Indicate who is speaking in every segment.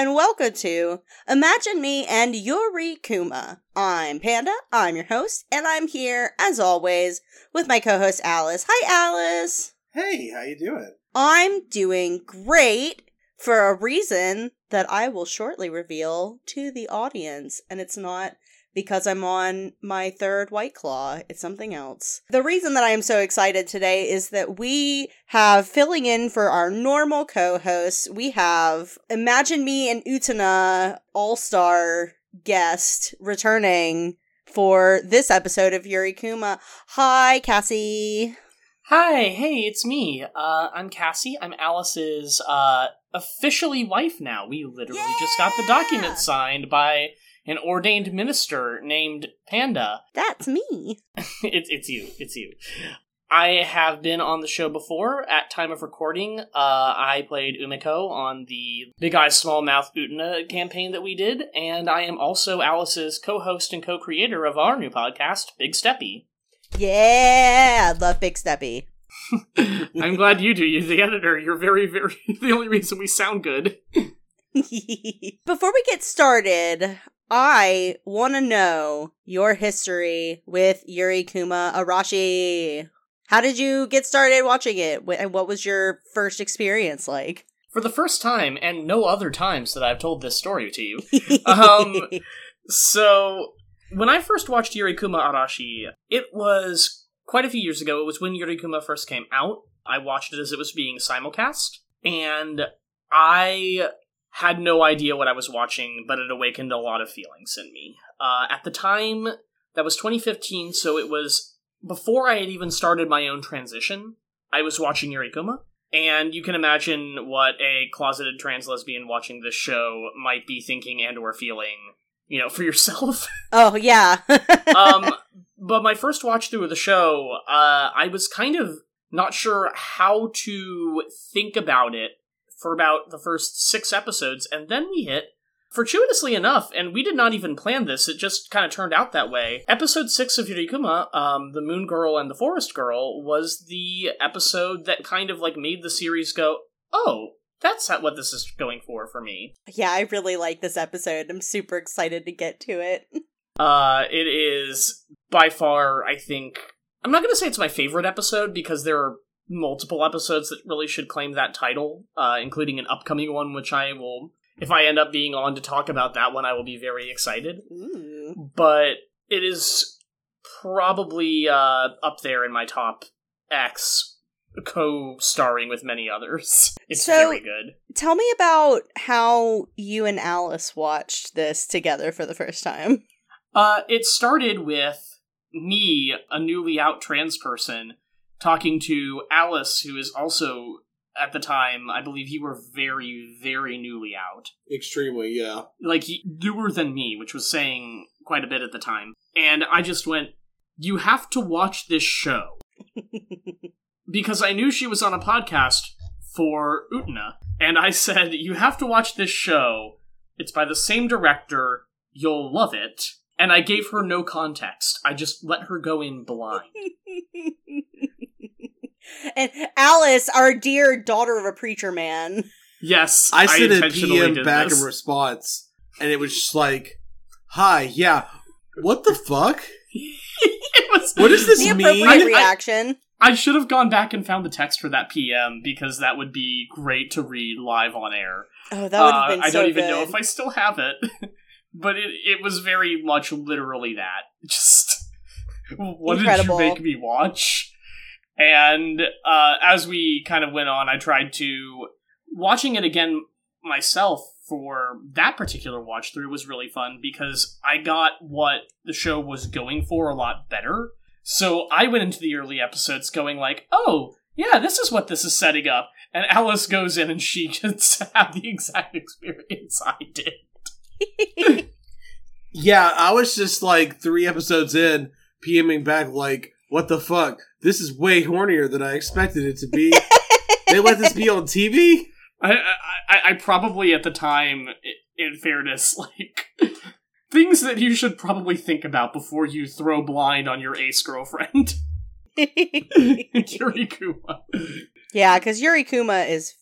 Speaker 1: and welcome to Imagine Me and Yuri Kuma. I'm Panda, I'm your host, and I'm here, as always, with my co-host Alice. Hi, Alice!
Speaker 2: Hey, how you doing?
Speaker 1: I'm doing great for a reason that I will shortly reveal to the audience, and it's not because I'm on my third White Claw. It's something else. The reason that I am so excited today is that we have filling in for our normal co hosts, we have Imagine Me and Utena All Star guest returning for this episode of Yuri Kuma. Hi, Cassie.
Speaker 3: Hi, hey, it's me. Uh, I'm Cassie. I'm Alice's uh, officially wife now. We literally just got the document signed by an ordained minister named Panda.
Speaker 1: That's me.
Speaker 3: it's it's you. It's you. I have been on the show before. At time of recording, uh, I played Umiko on the Big Eyes Small Mouth Utena campaign that we did, and I am also Alice's co-host and co-creator of our new podcast, Big Steppy.
Speaker 1: Yeah, I love Big Steppy.
Speaker 3: I'm glad you do. You're the editor. You're very, very the only reason we sound good.
Speaker 1: Before we get started, I want to know your history with Yuri Kuma Arashi. How did you get started watching it? And what was your first experience like?
Speaker 3: For the first time, and no other times that I've told this story to you. um, so, when I first watched Yuri Kuma Arashi, it was quite a few years ago. It was when Yuri Kuma first came out. I watched it as it was being simulcast, and I had no idea what I was watching, but it awakened a lot of feelings in me. Uh, at the time, that was 2015, so it was before I had even started my own transition. I was watching Yuri Kuma, and you can imagine what a closeted trans lesbian watching this show might be thinking and or feeling, you know, for yourself.
Speaker 1: Oh yeah.
Speaker 3: um, but my first watch through of the show, uh, I was kind of not sure how to think about it for about the first six episodes, and then we hit Fortuitously enough, and we did not even plan this, it just kind of turned out that way. Episode 6 of Yurikuma, um, The Moon Girl and the Forest Girl, was the episode that kind of like made the series go, oh, that's what this is going for for me.
Speaker 1: Yeah, I really like this episode. I'm super excited to get to it.
Speaker 3: Uh, it is by far, I think, I'm not going to say it's my favorite episode because there are multiple episodes that really should claim that title, uh, including an upcoming one, which I will, if I end up being on to talk about that one, I will be very excited.
Speaker 1: Ooh.
Speaker 3: But it is probably uh, up there in my top X, co-starring with many others. It's
Speaker 1: So-
Speaker 3: very good.
Speaker 1: Tell me about how you and Alice watched this together for the first time.
Speaker 3: Uh, it started with me, a newly out trans person, talking to Alice, who is also at the time, I believe you were very, very newly out.
Speaker 2: Extremely, yeah.
Speaker 3: Like he- newer than me, which was saying quite a bit at the time. And I just went, "You have to watch this show." because I knew she was on a podcast for Utena, and I said, "You have to watch this show. It's by the same director. You'll love it." And I gave her no context. I just let her go in blind.
Speaker 1: and Alice, our dear daughter of a preacher man.
Speaker 3: Yes,
Speaker 2: I sent a PM back
Speaker 3: this.
Speaker 2: in response, and it was just like, "Hi, yeah, what the fuck?
Speaker 3: it was,
Speaker 2: What does this
Speaker 1: The
Speaker 2: mean?"
Speaker 1: appropriate
Speaker 3: I-
Speaker 1: reaction.
Speaker 3: I should have gone back and found the text for that PM because that would be great to read live on air.
Speaker 1: oh, that would have
Speaker 3: Uh,
Speaker 1: been
Speaker 3: I
Speaker 1: so
Speaker 3: don't even
Speaker 1: good.
Speaker 3: know if I still have it, but it it was very much literally that. Just what
Speaker 1: Incredible.
Speaker 3: did you make me watch? And uh, as we kind of went on, I tried to watching it again myself for that particular watch through was really fun because I got what the show was going for a lot better. So I went into the early episodes going like, "Oh, yeah, this is what this is setting up." And Alice goes in and she gets have the exact experience I did.
Speaker 2: Yeah, I was just like three episodes in, PMing back like, "What the fuck? This is way hornier than I expected it to be." they let this be on TV.
Speaker 3: I, I, I probably at the time, in fairness, like things that you should probably think about before you throw blind on your ace girlfriend, Kirikuma.
Speaker 1: yeah, because Yuri Kuma is.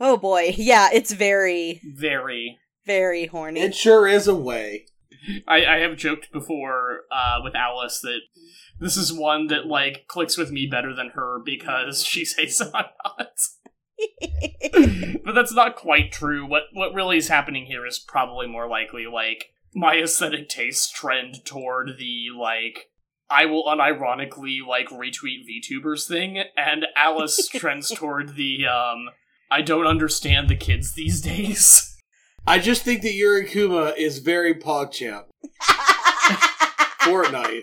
Speaker 1: Oh boy, yeah, it's very.
Speaker 3: Very.
Speaker 1: Very horny.
Speaker 2: It sure is a way.
Speaker 3: I, I have joked before uh, with Alice that this is one that like clicks with me better than her because she's a not. but that's not quite true. What what really is happening here is probably more likely like my aesthetic tastes trend toward the like I will unironically like retweet VTubers thing, and Alice trends toward the um I don't understand the kids these days.
Speaker 2: I just think that Yuri Kuma is very PogChamp. Fortnite.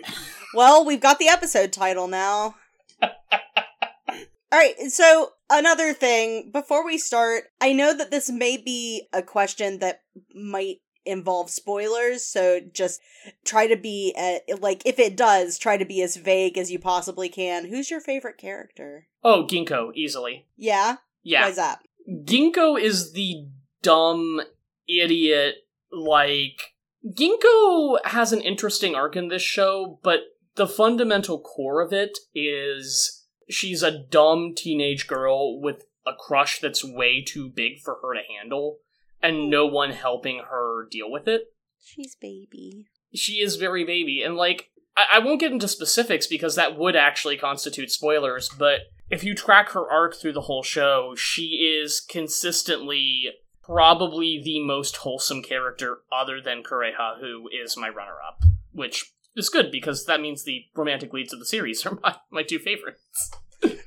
Speaker 1: Well, we've got the episode title now. All right, so another thing before we start, I know that this may be a question that might involve spoilers, so just try to be uh, like if it does, try to be as vague as you possibly can. Who's your favorite character?
Speaker 3: Oh, Ginkgo, easily.
Speaker 1: Yeah?
Speaker 3: Yeah.
Speaker 1: Why's that?
Speaker 3: Ginkgo is the dumb idiot like Ginkgo has an interesting arc in this show, but the fundamental core of it is she's a dumb teenage girl with a crush that's way too big for her to handle and no one helping her deal with it.
Speaker 1: She's baby.
Speaker 3: She is very baby, and like, I, I won't get into specifics because that would actually constitute spoilers, but if you track her arc through the whole show, she is consistently probably the most wholesome character other than Kureha, who is my runner up, which is good because that means the romantic leads of the series are my, my two favorites.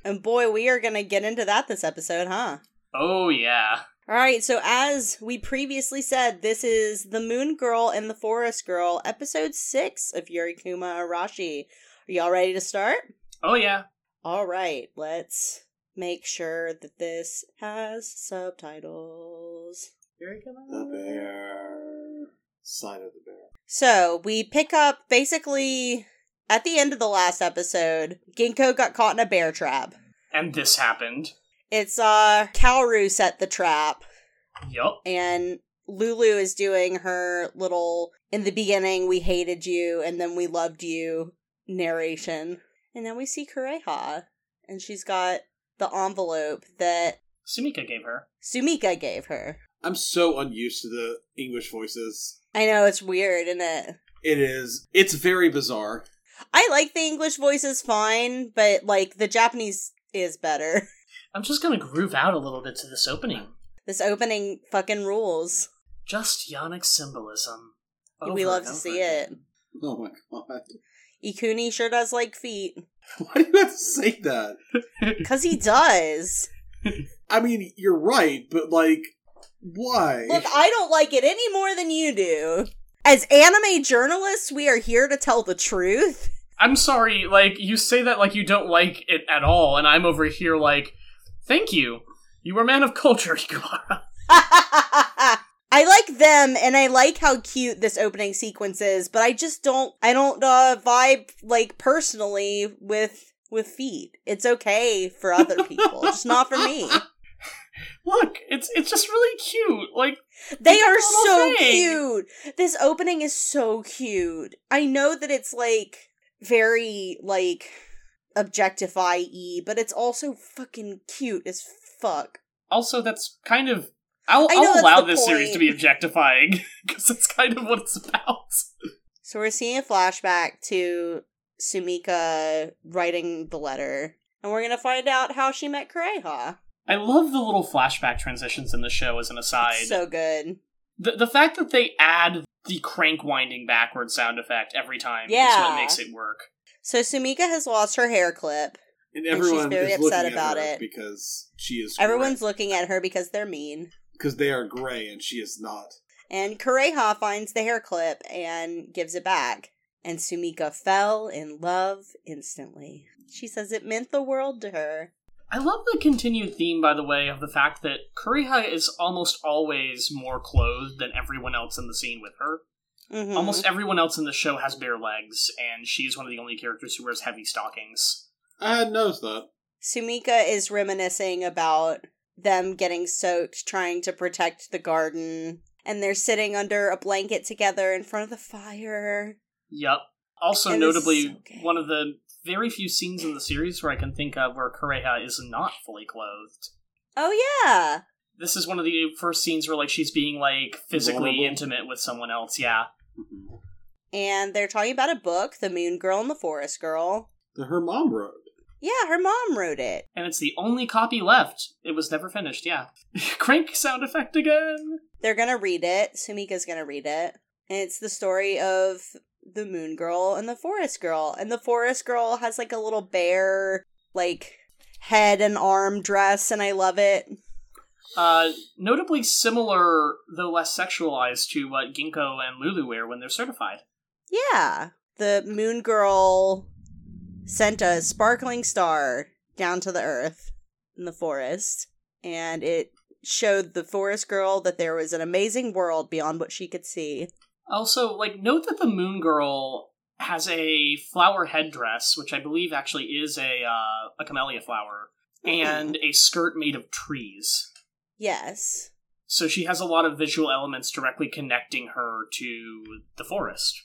Speaker 1: And boy, we are going to get into that this episode, huh?
Speaker 3: Oh, yeah.
Speaker 1: All right, so as we previously said, this is The Moon Girl and the Forest Girl, episode 6 of Yurikuma Arashi. Are y'all ready to start?
Speaker 3: Oh, yeah.
Speaker 1: All right, let's make sure that this has subtitles.
Speaker 2: The bear. Sign of the bear.
Speaker 1: So we pick up basically at the end of the last episode. Ginkgo got caught in a bear trap.
Speaker 3: And this happened.
Speaker 1: It's uh Kaoru set the trap,
Speaker 3: Yup.
Speaker 1: and Lulu is doing her little in the beginning we hated you and then we loved you narration. And then we see Kureha, and she's got the envelope that
Speaker 3: Sumika gave her.
Speaker 1: Sumika gave her.
Speaker 2: I'm so unused to the English voices.
Speaker 1: I know it's weird, isn't it?
Speaker 2: It is. It's very bizarre.
Speaker 1: I like the English voices fine, but like the Japanese is better.
Speaker 3: I'm just gonna groove out a little bit to this opening.
Speaker 1: This opening fucking rules.
Speaker 3: Just yonic symbolism.
Speaker 1: we love to see it.
Speaker 2: Oh my god.
Speaker 1: Ikuni sure does like feet.
Speaker 2: Why do you have to say that?
Speaker 1: Because he does.
Speaker 2: I mean, you're right, but like, why?
Speaker 1: Look, I don't like it any more than you do. As anime journalists, we are here to tell the truth.
Speaker 3: I'm sorry, like, you say that like you don't like it at all, and I'm over here like, thank you. You were a man of culture, Ikuhara.
Speaker 1: I like them and I like how cute this opening sequence is, but I just don't I don't uh vibe like personally with with feet. It's okay for other people, just not for me.
Speaker 3: Look, it's it's just really cute. Like,
Speaker 1: They are so
Speaker 3: thing.
Speaker 1: cute. This opening is so cute. I know that it's like very like objectify y, but it's also fucking cute as fuck.
Speaker 3: also, that's kind of. I'll, I'll allow this series to be objectifying, because that's kind of what it's about.
Speaker 1: So we're seeing a flashback to Sumika writing the letter, and we're gonna find out how she met Kureha.
Speaker 3: I love the little flashback transitions in the show as an aside.
Speaker 1: So good.
Speaker 3: the, the fact that they add the crank winding backwards sound effect every time is
Speaker 1: Yeah.
Speaker 3: what makes it work.
Speaker 1: So Sumika has lost her hair clip.
Speaker 2: and
Speaker 1: she's
Speaker 2: everyone
Speaker 1: very
Speaker 2: is
Speaker 1: upset
Speaker 2: looking
Speaker 1: about
Speaker 2: at her
Speaker 1: it.
Speaker 2: because she is.
Speaker 1: Everyone's looking at her because they're mean.
Speaker 2: because they are gray and she is not.
Speaker 1: And Kureha finds the hair clip and gives it back. And Sumika fell in love instantly. She says it meant the world to her.
Speaker 3: I love the continued theme, by the way, of the fact that Kureha is almost always more clothed than everyone else in the scene with her.
Speaker 1: Mhm.
Speaker 3: Almost everyone else in the show has bare legs, and she's one of the only characters who wears heavy stockings.
Speaker 2: I had noticed that.
Speaker 1: Sumika is reminiscing about them getting soaked trying to protect the garden. And they're sitting under a blanket together in front of the fire.
Speaker 3: Yup. Also,
Speaker 1: And
Speaker 3: notably,
Speaker 1: so
Speaker 3: one of the very few scenes in the series where I can think of where Kureha is not fully clothed.
Speaker 1: Oh, yeah.
Speaker 3: This is one of the first scenes where like she's being like physically
Speaker 2: Vulnerable.
Speaker 3: intimate with someone else. Yeah.
Speaker 2: Mhm.
Speaker 1: And they're talking about a book, The Moon Girl and the Forest Girl.
Speaker 2: That her mom wrote.
Speaker 1: Yeah, her mom wrote it.
Speaker 3: And it's the only copy left. It was never finished, yeah. Crank sound effect again.
Speaker 1: They're gonna read it. Sumika's gonna read it. And it's the story of the Moon Girl and the Forest Girl. And the Forest Girl has like a little bear, like, head and arm dress, and I love it.
Speaker 3: Uh, notably similar, though less sexualized, to what Ginkgo and Lulu wear when they're certified.
Speaker 1: Yeah. The Moon Girl sent a sparkling star down to the earth in the forest, and it showed the forest girl that there was an amazing world beyond what she could see.
Speaker 3: Also, like, note that the Moon Girl has a flower headdress, which I believe actually is a uh, a camellia flower, and a skirt made of trees.
Speaker 1: Yes.
Speaker 3: So she has a lot of visual elements directly connecting her to the forest.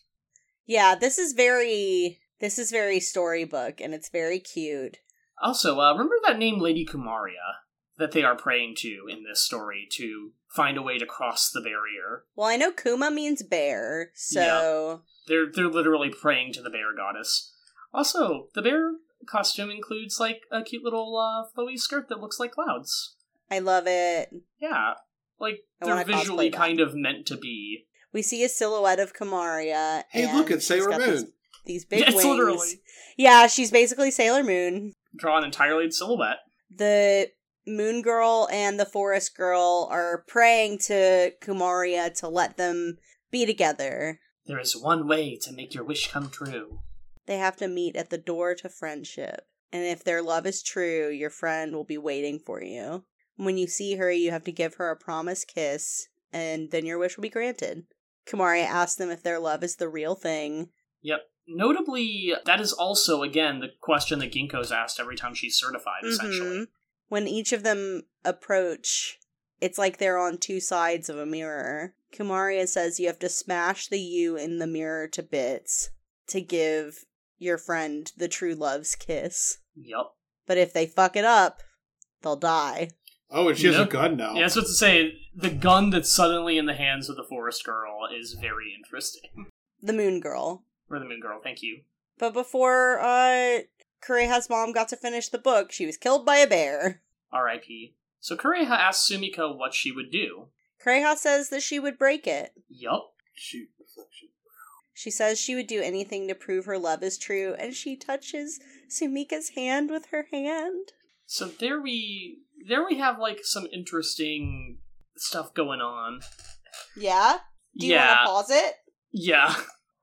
Speaker 1: Yeah, this is very this is very storybook and it's very cute.
Speaker 3: Also, uh, remember that name Lady Kumaria that they are praying to in this story to find a way to cross the barrier.
Speaker 1: Well, I know Kuma means bear, so
Speaker 3: They're they're literally praying to the bear goddess. Also, the bear costume includes like a cute little uh, flowy skirt that looks like clouds.
Speaker 1: I love it.
Speaker 3: Yeah, like
Speaker 1: I
Speaker 3: they're visually kind of meant to be.
Speaker 1: We see a silhouette of Kumaria.
Speaker 2: Hey,
Speaker 1: and
Speaker 2: look, it's
Speaker 1: she's
Speaker 2: Sailor
Speaker 1: got These,
Speaker 2: Moon.
Speaker 1: these big
Speaker 3: It's
Speaker 1: wings.
Speaker 3: literally
Speaker 1: Yeah, she's basically Sailor Moon.
Speaker 3: drawn entirely in silhouette.
Speaker 1: the moon girl and the forest girl are praying to kumaria to let them be together
Speaker 3: There is one way to make your wish come true.
Speaker 1: they have to meet at the door to friendship and if their love is true your friend will be waiting for you when you see her you have to give her a promise kiss and then your wish will be granted kumaria asks them if their love is the real thing
Speaker 3: Yep. Notably, that is also again the question that Ginkgo's asked every time she's certified. Essentially,
Speaker 1: Mhm. When each of them approach, it's like they're on two sides of a mirror. Kumaria says you have to smash the you in the mirror to bits to give your friend the true love's kiss.
Speaker 3: yep.
Speaker 1: But if they fuck it up, they'll die.
Speaker 2: Oh, and she has
Speaker 3: No.
Speaker 2: a gun now.
Speaker 3: Yeah, that's what to say. The gun that's suddenly in the hands of the forest girl is very interesting.
Speaker 1: The moon girl.
Speaker 3: Or the moon girl, thank you.
Speaker 1: But before uh Kureha's mom got to finish the book, she was killed by a bear.
Speaker 3: R.I.P. So Kureha asks Sumika what she would do.
Speaker 1: Kureha says that she would break it.
Speaker 3: Yup.
Speaker 2: Shoot, reflection.
Speaker 1: She says she would do anything to prove her love is true, and she touches Sumika's hand with her hand.
Speaker 3: So there we there we have like some interesting stuff going on.
Speaker 1: Yeah? Do you
Speaker 3: yeah.
Speaker 1: want to pause it?
Speaker 3: yeah.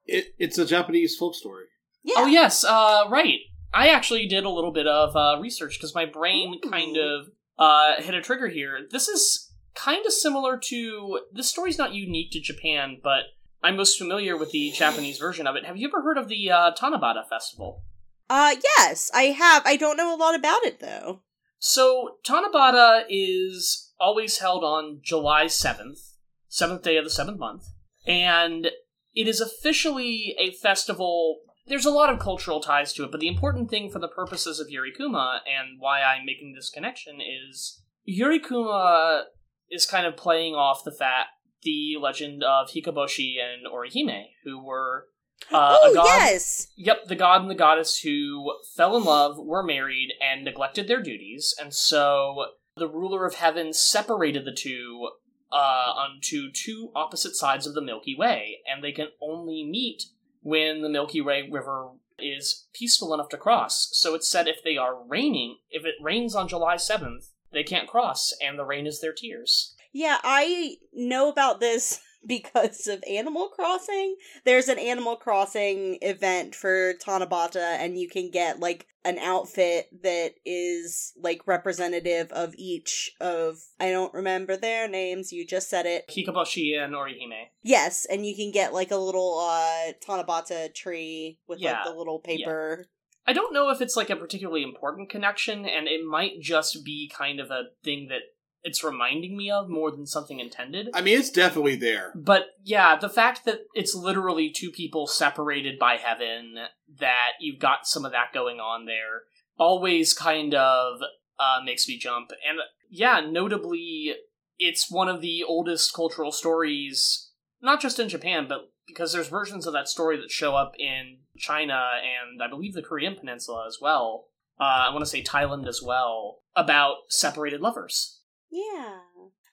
Speaker 2: It, it's a Japanese folk story.
Speaker 1: Yeah.
Speaker 3: Oh yes, uh right. I actually did a little bit of uh, research because my brain
Speaker 1: Ooh.
Speaker 3: kind of uh, hit a trigger here. This is kind of similar to this story's not unique to Japan, but I'm most familiar with the Japanese version of it. Have you ever heard of the uh, Tanabata Festival?
Speaker 1: Uh, yes, I have. I don't know a lot about it, though.
Speaker 3: So Tanabata is always held on July 7th, 7th day of the 7th month, and it is officially a festival. There's a lot of cultural ties to it, but the important thing for the purposes of Yurikuma and why I'm making this connection is Yurikuma is kind of playing off the fact the legend of Hikoboshi and Orihime, who were uh,
Speaker 1: oh,
Speaker 3: a god
Speaker 1: yes!
Speaker 3: Yep, the god and the goddess who fell in love, were married, and neglected their duties, and so the ruler of heaven separated the two uh, onto two opposite sides of the Milky Way, and they can only meet when the Milky Way River is peaceful enough to cross. So it's said if they are raining, if it rains on July 7th, they can't cross, and the rain is their tears.
Speaker 1: Yeah, I know about this because of Animal Crossing. There's an Animal Crossing event for Tanabata, and you can get like an outfit that is like representative of each of I don't remember their names. You just said it.
Speaker 3: Hikoboshi and Orihime.
Speaker 1: Yes, and you can get like a little uh Tanabata tree with
Speaker 3: Yeah,
Speaker 1: like the little paper.
Speaker 3: I don't know if it's like a particularly important connection, and it might just be kind of a thing that it's reminding me of more than something intended.
Speaker 2: I mean, it's definitely there.
Speaker 3: But yeah, the fact that it's literally two people separated by heaven, that you've got some of that going on there, always kind of uh, makes me jump. And yeah, notably, it's one of the oldest cultural stories, not just in Japan, but because there's versions of that story that show up in China and I believe the Korean Peninsula as well. Uh, I want to say Thailand as well about separated lovers.
Speaker 1: Yeah.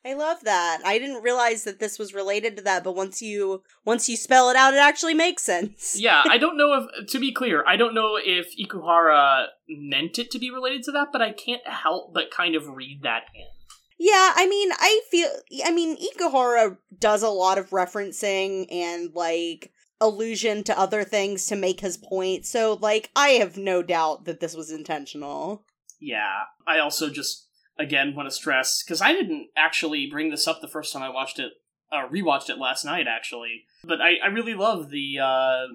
Speaker 1: I love that. I didn't realize that this was related to that, but once you once you spell it out, it actually makes sense.
Speaker 3: Yeah, I don't know if to be clear, I don't know if Ikuhara meant it to be related to that, but I can't help but kind of read that in.
Speaker 1: Yeah, I mean, I feel I mean, Ikuhara does a lot of referencing and like allusion to other things to make his point. So like I have no doubt that this was intentional.
Speaker 3: Yeah, I also just again want to stress because I didn't actually bring this up the first time I watched it, uh, rewatched it last night actually. But I, I really love the uh,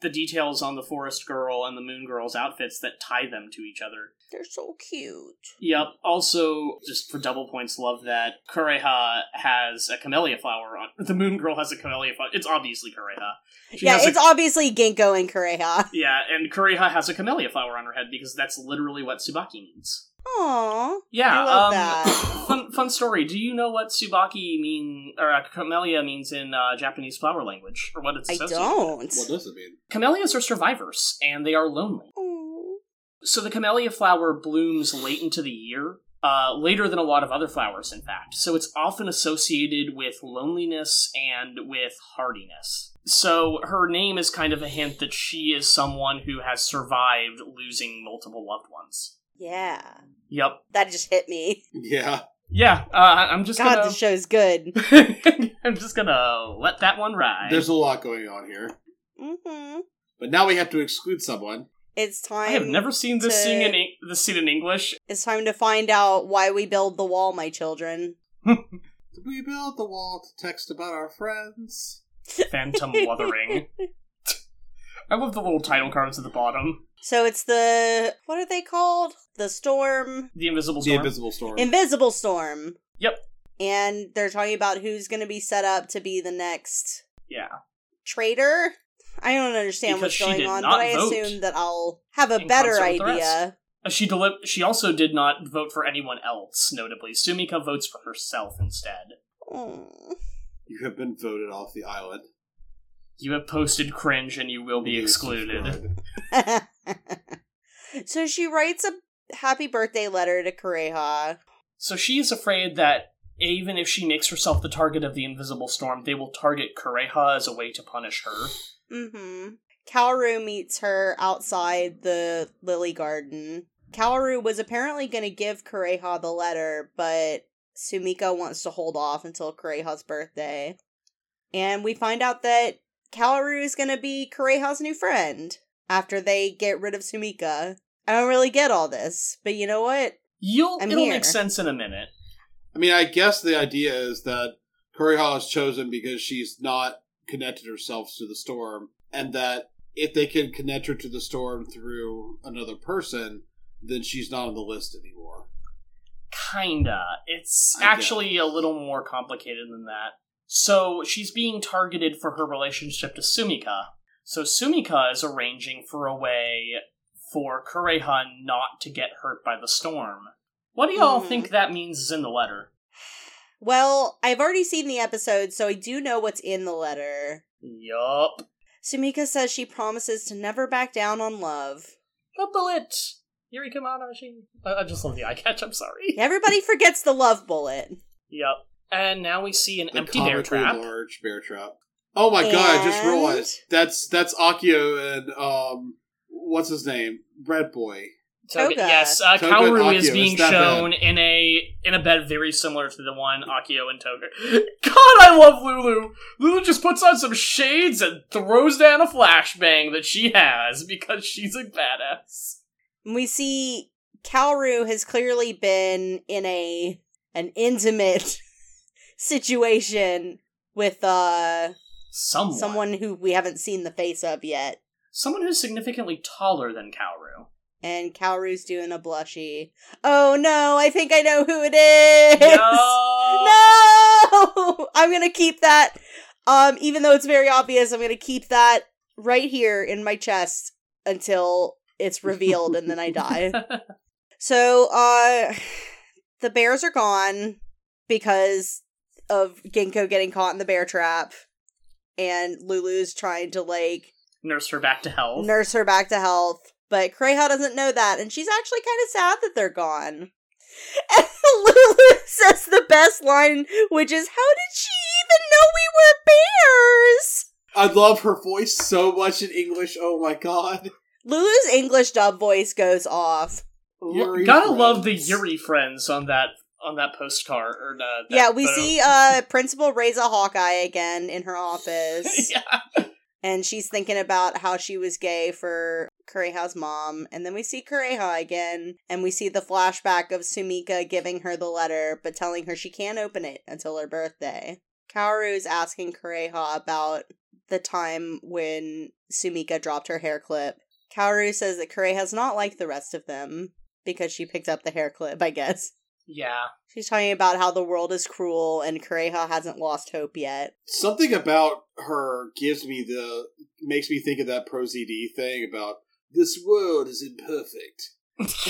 Speaker 3: the details on the Forest Girl and the Moon Girl's outfits that tie them to each other.
Speaker 1: They're so cute.
Speaker 3: Yep. Also, just for double points, love that Kureha has a camellia flower on. The Moon Girl has a camellia flower. It's obviously Kureha. She
Speaker 1: yeah,
Speaker 3: has a-
Speaker 1: it's obviously Ginkgo and Kureha.
Speaker 3: yeah, and Kureha has a camellia flower on her head because that's literally what Tsubaki means.
Speaker 1: Aww.
Speaker 3: Yeah,
Speaker 1: I love
Speaker 3: um,
Speaker 1: that.
Speaker 3: fun, fun story. Do you know what Tsubaki mean or uh, camellia means in uh, Japanese flower language, or what it's
Speaker 1: I
Speaker 3: associated?
Speaker 1: don't.
Speaker 2: What does it mean?
Speaker 3: Camellias are survivors, and they are lonely.
Speaker 1: Aw.
Speaker 3: So the camellia flower blooms late into the year, uh, later than a lot of other flowers, in fact. So it's often associated with loneliness and with hardiness. So her name is kind of a hint that she is someone who has survived losing multiple loved ones.
Speaker 1: Yeah.
Speaker 3: Yep.
Speaker 1: That just hit me.
Speaker 2: Yeah.
Speaker 3: Yeah, uh, I'm just
Speaker 1: God,
Speaker 3: gonna.
Speaker 1: this show's good.
Speaker 3: I'm just gonna let that one ride.
Speaker 2: There's a lot going on here.
Speaker 1: hmm
Speaker 2: But now we have to exclude someone.
Speaker 1: It's time.
Speaker 3: I have never seen this
Speaker 1: to-
Speaker 3: scene in Eng- this scene in English.
Speaker 1: It's time to find out why we build the wall, my children.
Speaker 2: Did we build the wall to text about our friends?
Speaker 3: Phantom Wuthering. I love the little title cards at the bottom.
Speaker 1: So it's the what are they called? The storm,
Speaker 3: The Invisible
Speaker 2: The
Speaker 3: Storm.
Speaker 2: invisible storm.
Speaker 1: invisible storm,
Speaker 3: yep.
Speaker 1: and they're talking about who's going to be set up to be the next
Speaker 3: Yeah.
Speaker 1: traitor. I don't understand
Speaker 3: Because
Speaker 1: what's going on, but I assume that I'll have a better
Speaker 3: concert with the
Speaker 1: idea.
Speaker 3: Uh, She deli- She also did not vote for anyone else. Notably, Sumika votes for herself instead.
Speaker 1: Oh.
Speaker 2: you have been voted off the island.
Speaker 3: You have posted cringe, and you will be excluded.
Speaker 1: so she writes a happy birthday letter to Kureha.
Speaker 3: So she is afraid that even if she makes herself the target of the invisible storm, they will target Kureha as a way to punish her.
Speaker 1: Mm-hmm. Kaoru meets her outside the lily garden. Kaoru was apparently going to give Kureha the letter, but Sumika wants to hold off until Kureha's birthday. And we find out that Kaoru is going to be Kureha's new friend after they get rid of Sumika. I don't really get all this, but you know what?
Speaker 3: You'll
Speaker 1: I'm
Speaker 3: it'll
Speaker 1: here.
Speaker 3: make sense in a minute.
Speaker 2: I mean, I guess the idea is that Kureha is chosen because she's not connected herself to the storm, and that if they can connect her to the storm through another person, then she's not on the list anymore.
Speaker 3: Kinda. It's
Speaker 2: I
Speaker 3: actually a little more complicated than that. So she's being targeted for her relationship to Sumika. So Sumika is arranging for a way for Kureha not to get hurt by the storm. What do y'all
Speaker 1: Mhm.
Speaker 3: think that means is in the letter?
Speaker 1: Well, I've already seen the episode, so I do know what's in the letter.
Speaker 3: Yup.
Speaker 1: Sumika says she promises to never back down on love.
Speaker 3: A bullet! Yuri Kuma Arashi. I I just love the eye catch, I'm sorry.
Speaker 1: Everybody forgets the love bullet.
Speaker 3: Yep. And now we see an
Speaker 2: The
Speaker 3: empty bear trap.
Speaker 2: large bear trap. Oh my god! I just
Speaker 1: And-
Speaker 2: realized that's that's Akio and um, what's his name? Red Boy.
Speaker 3: Toga,
Speaker 1: Toga.
Speaker 3: yes, uh,
Speaker 2: Toga and
Speaker 3: Kaoru is being
Speaker 2: it's that
Speaker 3: shown in a in a bed very similar to the one Akio and Toga. God, I love Lulu. Lulu just puts on some shades and throws down a flashbang that she has because she's a badass.
Speaker 1: We see Kaoru has clearly been in a an intimate situation with uh
Speaker 3: Someone,
Speaker 1: someone who we haven't seen the face of yet.
Speaker 3: someone who's significantly taller than Kaoru.
Speaker 1: And Kaoru's doing a blushy. Oh no, I think I know who it is.
Speaker 3: No!
Speaker 1: No! I'm gonna keep that. Um, even though it's very obvious, I'm gonna keep that right here in my chest until it's revealed and then I die. So, uh, the bears are gone. because of Ginkgo getting caught in the bear trap, and Lulu's trying to like
Speaker 3: Nurse her back to health.
Speaker 1: nurse her back to health. But Kureha doesn't know that, and she's actually kind of sad that they're gone. And Lulu says the best line, which is, How did she even know we were bears?
Speaker 2: I love her voice so much in English. Oh my god.
Speaker 1: Lulu's English dub voice goes off.
Speaker 2: Yuri
Speaker 3: Gotta love the. Yuri friends on that on that postcard or uh, that
Speaker 1: yeah, we
Speaker 3: photo.
Speaker 1: see uh Principal Riza Hawkeye again in her office.
Speaker 3: yeah.
Speaker 1: and she's thinking about how she was gay for Kureha's mom. And then we see Kureha again, and we see the flashback of Sumika giving her the letter, but telling her she can't open it until her birthday. Kaoru's asking Kureha about the time when Sumika dropped her hair clip. Kaoru says that Kureha's not like the rest of them because she picked up the hair clip, I guess.
Speaker 3: Yeah.
Speaker 1: She's talking about how the world is cruel and Kureha hasn't lost hope yet.
Speaker 2: Something about her gives me the makes me think of that Pro ZD thing about this world is imperfect.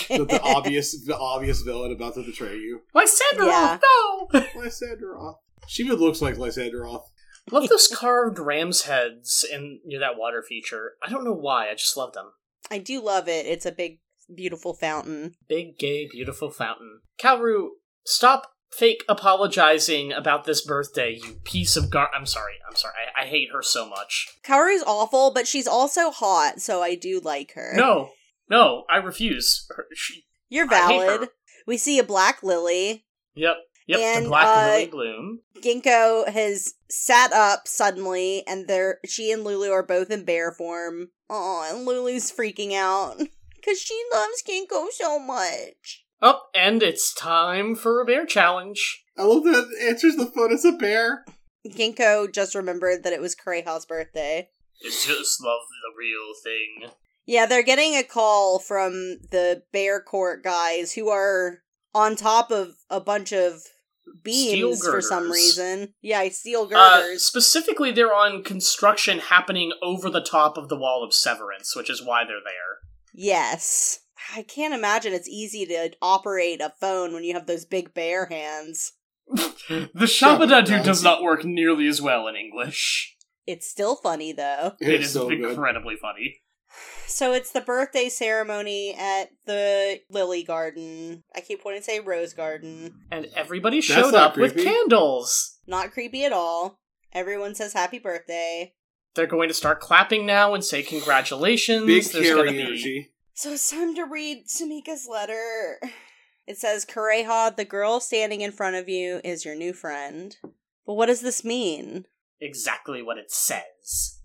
Speaker 2: the, the obvious the obvious villain about to betray you.
Speaker 3: Lysandre,
Speaker 1: Yeah.
Speaker 3: no!
Speaker 2: Lysandroth. She even looks like Lysandroth.
Speaker 3: love those carved ram's heads in near that water feature. I don't know why, I just love them.
Speaker 1: I do love it. It's a big, beautiful fountain.
Speaker 3: Big, gay, beautiful fountain. Kaoru, stop fake apologizing about this birthday, you piece of gar- I'm sorry, I'm sorry. I, I hate her so much.
Speaker 1: Kaoru's awful, but she's also hot, so I do like her.
Speaker 3: No, no, I refuse. Her, she,
Speaker 1: You're valid. We see a black lily.
Speaker 3: yep, yep,
Speaker 1: And,
Speaker 3: the black
Speaker 1: uh,
Speaker 3: lily bloom.
Speaker 1: Ginkgo has sat up suddenly, and they're she and Lulu are both in bear form. Oh, and Lulu's freaking out because she loves Ginkgo so much.
Speaker 3: Up, oh, and it's time for a bear challenge.
Speaker 2: I love that it answers the phone as a bear.
Speaker 1: Ginkgo just remembered that it was Kureha's birthday.
Speaker 3: It's just love the real thing.
Speaker 1: Yeah, they're getting a call from the Bear Court guys who are on top of a bunch of
Speaker 3: Steel
Speaker 1: beams for some reason. Yeah, steel
Speaker 3: Uh,
Speaker 1: girders.
Speaker 3: specifically, they're on construction happening over the top of the wall of Severance, which is why they're there.
Speaker 1: Yes. I can't imagine it's easy to operate a phone when you have those big bear hands.
Speaker 3: The
Speaker 2: Shabadadu
Speaker 3: Shabadadu does not work nearly as well in English.
Speaker 1: It's still funny though.
Speaker 3: It is
Speaker 2: so good.
Speaker 3: incredibly funny.
Speaker 1: So it's the birthday ceremony at the Lily Garden. I keep wanting to say Rose Garden.
Speaker 3: And everybody showed
Speaker 2: not
Speaker 3: up with candles.
Speaker 1: Not creepy at all. Everyone says happy birthday.
Speaker 3: They're going to start clapping now and say congratulations.
Speaker 2: Big
Speaker 3: There's gonna
Speaker 2: carry
Speaker 3: be
Speaker 2: energy.
Speaker 1: So it's time to read Sumika's letter. It says, Kureha, the girl standing in front of you is your new friend. But what does this mean?
Speaker 3: exactly what it says.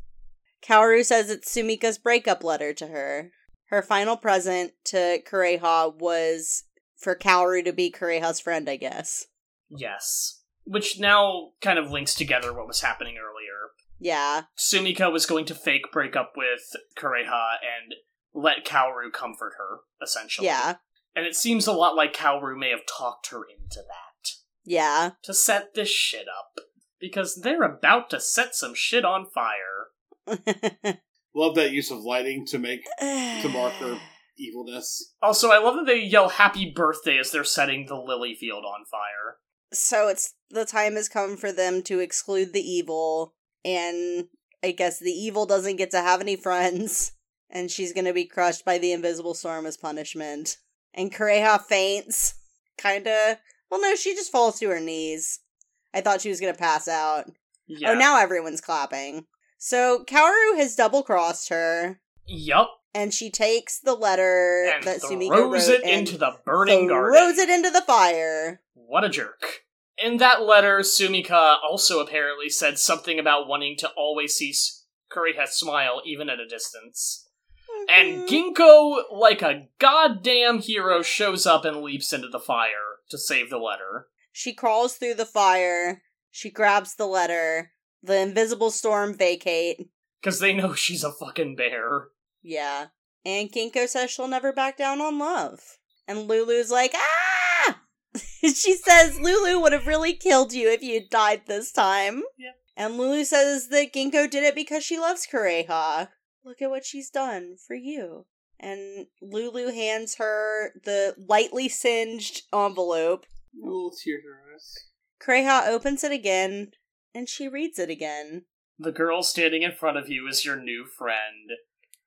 Speaker 1: Kaoru says it's Sumika's breakup letter to her. Her final present to Kureha was for Kaoru to be Kureha's friend, I guess.
Speaker 3: Yes. Which now kind of links together what was happening earlier.
Speaker 1: Yeah.
Speaker 3: Sumika was going to fake break up with Kureha and let Kaoru comfort her, essentially.
Speaker 1: Yeah.
Speaker 3: And it seems a lot like Kaoru may have talked her into that.
Speaker 1: Yeah.
Speaker 3: To set this shit up. Because they're about to set some shit on fire.
Speaker 2: Love that use of lighting to make to mark her evilness.
Speaker 3: Also, I love that they yell happy birthday as they're setting the lily field on fire.
Speaker 1: So it's the time has come for them to exclude the evil, and I guess the evil doesn't get to have any friends, and she's gonna be crushed by the invisible storm as punishment. And Kureha faints, kinda. Well, no, she just falls to her knees. I thought she was gonna pass out.
Speaker 3: Oh, yeah.
Speaker 1: Oh, now everyone's clapping. So Kaoru has double crossed her,
Speaker 3: Yup.
Speaker 1: and she takes the letter
Speaker 3: And
Speaker 1: that Sumika
Speaker 3: throws
Speaker 1: wrote
Speaker 3: it into the burning garden.
Speaker 1: throws it into the fire.
Speaker 3: What a jerk. In that letter, Sumika also apparently said something about wanting to always see Kureha smile even at a distance. And
Speaker 1: Mhm.
Speaker 3: Ginkgo, like a goddamn hero, shows up and leaps into the fire to save the letter.
Speaker 1: She crawls through the fire. She grabs the letter. The invisible storm vacate.
Speaker 3: Because they know she's a fucking bear.
Speaker 1: Yeah. And Ginkgo says she'll never back down on love. And Lulu's like, ah! she says Lulu would have really killed you if you died this time.
Speaker 3: Yep.
Speaker 1: And Lulu says that Ginkgo did it because she loves Kureha. Look at what she's done for you. And Lulu hands her the lightly singed envelope.
Speaker 2: A little tears in her eyes.
Speaker 1: Kureha opens it again and she reads it again.
Speaker 3: The girl standing in front of you is your new friend.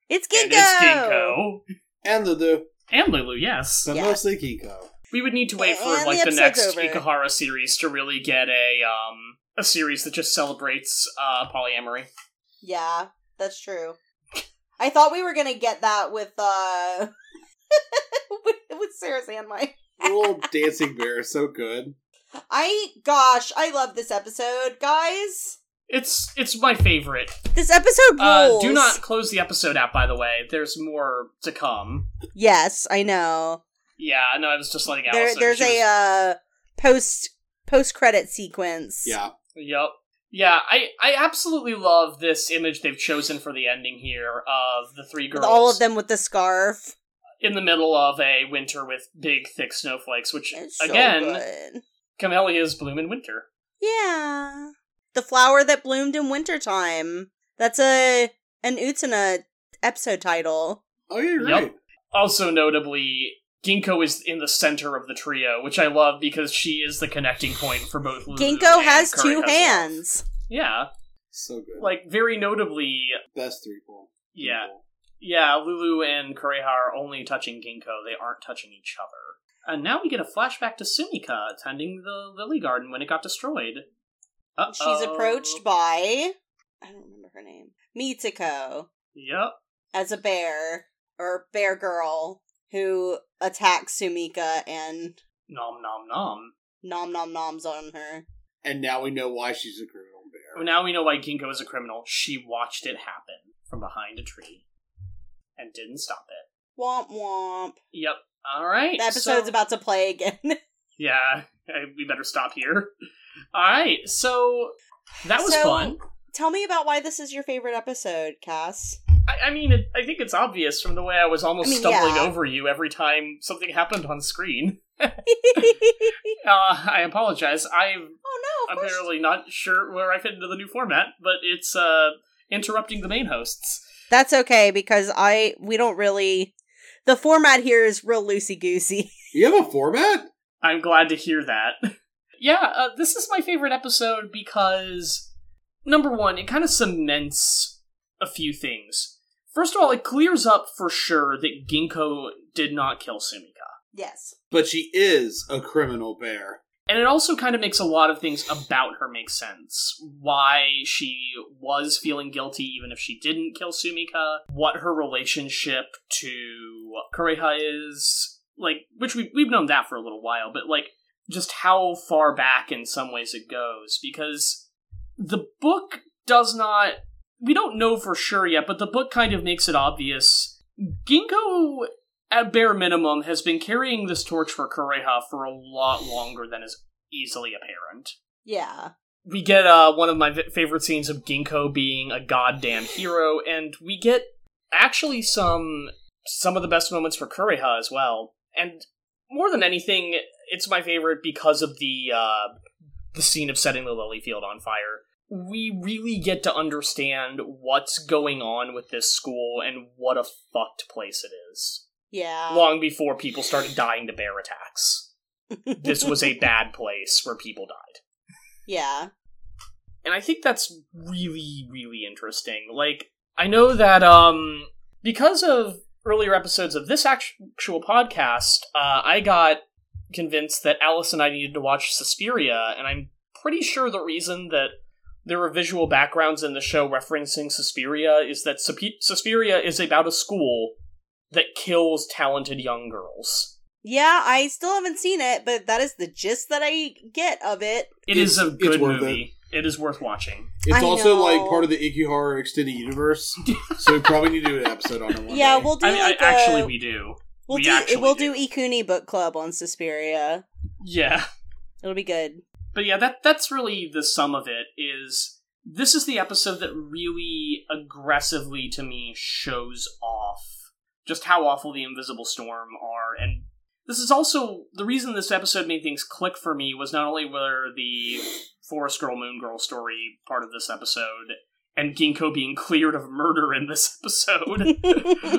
Speaker 1: It's
Speaker 3: And it's Ginkgo.
Speaker 2: And the the
Speaker 3: And Lulu, yes.
Speaker 2: but
Speaker 1: Yeah.
Speaker 2: mostly Kiko.
Speaker 3: We would need to wait for
Speaker 1: And
Speaker 3: like
Speaker 1: the
Speaker 3: the, next
Speaker 1: episode's over.
Speaker 3: Ikuhara series to really get a um a series that just celebrates uh polyamory.
Speaker 1: Yeah, that's true. I thought we were gonna get that with uh with, with Sarah's and my
Speaker 2: little dancing bear so good.
Speaker 1: I gosh, I love this episode, guys.
Speaker 3: It's it's my favorite.
Speaker 1: This episode
Speaker 3: Uh, do not close the episode out, by the way. There's more to come.
Speaker 1: Yes, I know.
Speaker 3: Yeah, no, I was just letting out.
Speaker 1: There, there's a uh post post credit sequence.
Speaker 2: Yeah.
Speaker 3: Yep. Yeah, I I absolutely love this image they've chosen for the ending here of the three
Speaker 1: with
Speaker 3: girls.
Speaker 1: all of them with the scarf.
Speaker 3: in the middle of a winter with big, thick snowflakes, which
Speaker 1: It's so
Speaker 3: again,
Speaker 1: good.
Speaker 3: camellias bloom in winter.
Speaker 1: Yeah. The flower that bloomed in wintertime. That's a an Utena episode title.
Speaker 2: Oh, yeah, you're
Speaker 3: Yep.
Speaker 2: right.
Speaker 3: Also, notably, Ginkgo is in the center of the trio, which I love because she is the connecting point for both. Lulu
Speaker 1: Ginkgo
Speaker 3: and
Speaker 1: has
Speaker 3: Kuri
Speaker 1: two
Speaker 3: Haslov.
Speaker 1: hands.
Speaker 3: Yeah,
Speaker 2: So good.
Speaker 3: like very notably,
Speaker 2: Best three pull.
Speaker 3: Yeah. yeah, Lulu and Kureha are only touching Ginkgo; they aren't touching each other. And now we get a flashback to Sumika attending the lily garden when it got destroyed. Uh-oh.
Speaker 1: She's approached by I don't remember her name. Mitsuko
Speaker 3: Yep.
Speaker 1: as a bear or bear girl who attacks Sumika and
Speaker 3: Nom nom nom.
Speaker 1: nom nom noms on her.
Speaker 2: And now we know why she's a criminal bear.
Speaker 3: Well, now we know why Ginkgo is a criminal. She watched it happen from behind a tree and didn't stop it.
Speaker 1: Womp womp.
Speaker 3: Yep. All right.
Speaker 1: The episode's
Speaker 3: so-
Speaker 1: about to play again.
Speaker 3: Yeah, we better stop here. All right. So that was
Speaker 1: So-
Speaker 3: fun.
Speaker 1: Tell me about why this is your favorite episode, Cass.
Speaker 3: I, I mean, it, I think it's obvious from the way I was almost
Speaker 1: I mean,
Speaker 3: stumbling
Speaker 1: yeah.
Speaker 3: over you every time something happened on screen.
Speaker 1: oh
Speaker 3: Uh, I apologize. I'm
Speaker 1: no, of course.
Speaker 3: apparently not sure where I fit into the new format, but it's uh, interrupting the main hosts.
Speaker 1: That's okay because I we don't really the format here is real loosey goosey.
Speaker 2: You have a format?
Speaker 3: I'm glad to hear that. yeah, uh, this is my favorite episode because, number one, it kind of cements a few things. First of all, it clears up for sure that Ginkgo did not kill Sumika.
Speaker 1: Yes.
Speaker 2: But she is a criminal bear.
Speaker 3: And it also kind of makes a lot of things about her make sense. Why she was feeling guilty even if she didn't kill Sumika, what her relationship to Kureha is, like, which we, we've known that for a little while, but, like, just how far back in some ways it goes. Because the book does not. We don't know for sure yet, but the book kind of makes it obvious. Ginkgo, at bare minimum, has been carrying this torch for Kureha for a lot longer than is easily apparent.
Speaker 1: Yeah.
Speaker 3: We get uh, one of my v- favorite scenes of Ginkgo being a goddamn hero, and we get actually some some of the best moments for Kureha as well. And more than anything, it's my favorite because of the uh, the scene of setting the lily field on fire. We really get to understand what's going on with this school and what a fucked place it is
Speaker 1: Yeah.
Speaker 3: long before people started dying to bear attacks. This was a bad place where people died.
Speaker 1: yeah.
Speaker 3: And I think that's really, really interesting. Like, I know that, um, because of earlier episodes of this actual podcast, uh, I got convinced that Alice and I needed to watch Suspiria, and I'm pretty sure the reason that there are visual backgrounds in the show referencing Suspiria is that Supi- Suspiria is about a school that kills talented young girls.
Speaker 1: Yeah, I still haven't seen it, but that is the gist that I get of it.
Speaker 3: It is
Speaker 2: It's-
Speaker 3: a good
Speaker 2: worth
Speaker 3: movie. it is worth watching.
Speaker 2: It's
Speaker 1: I
Speaker 2: also
Speaker 1: know.
Speaker 2: like part of the Ikuhara extended universe, so we probably need to do an episode on it. One
Speaker 1: yeah,
Speaker 2: day.
Speaker 1: we'll do
Speaker 3: I, I,
Speaker 1: like a,
Speaker 3: actually, we do.
Speaker 1: we'll
Speaker 3: we
Speaker 1: do we'll
Speaker 3: do.
Speaker 1: do Ikuni book club on Suspiria.
Speaker 3: Yeah.
Speaker 1: It'll be good.
Speaker 3: But yeah, that that's really the sum of it is this is the episode that really aggressively to me shows off just how awful the Invisible Storm are and this is also the reason this episode made things click for me was not only were the Forest Girl Moon Girl story part of this episode and Ginkgo being cleared of murder in this episode.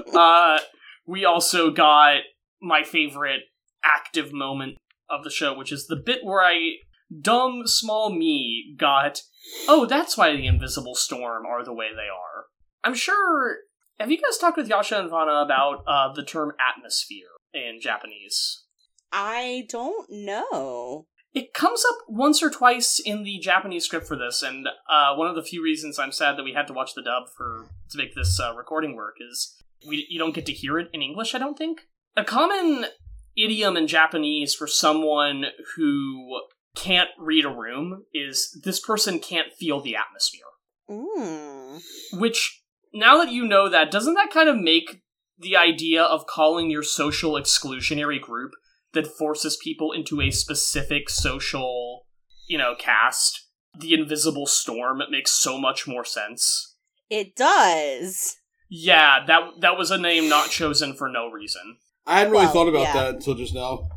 Speaker 3: uh, we also got my favorite active moment of the show, which is the bit where I dumb, small me got, oh, that's why the Invisible Storm are the way they are. I'm sure. Have you guys talked with Yasha and Vana about uh, the term atmosphere in Japanese?
Speaker 1: I don't know.
Speaker 3: It comes up once or twice in the Japanese script for this, and uh, one of the few reasons I'm sad that we had to watch the dub for to make this uh, recording work is we you don't get to hear it in English. I don't think a common idiom in Japanese for someone who can't read a room is this person can't feel the atmosphere.
Speaker 1: Mm.
Speaker 3: Which now that you know that, doesn't that kind of make the idea of calling your social exclusionary group that forces people into a specific social, you know, cast, the invisible storm it makes so much more sense.
Speaker 1: It does.
Speaker 3: Yeah, that that was a name not chosen for no reason.
Speaker 2: I hadn't really
Speaker 1: Well,
Speaker 2: thought about
Speaker 1: yeah.
Speaker 2: that until just now.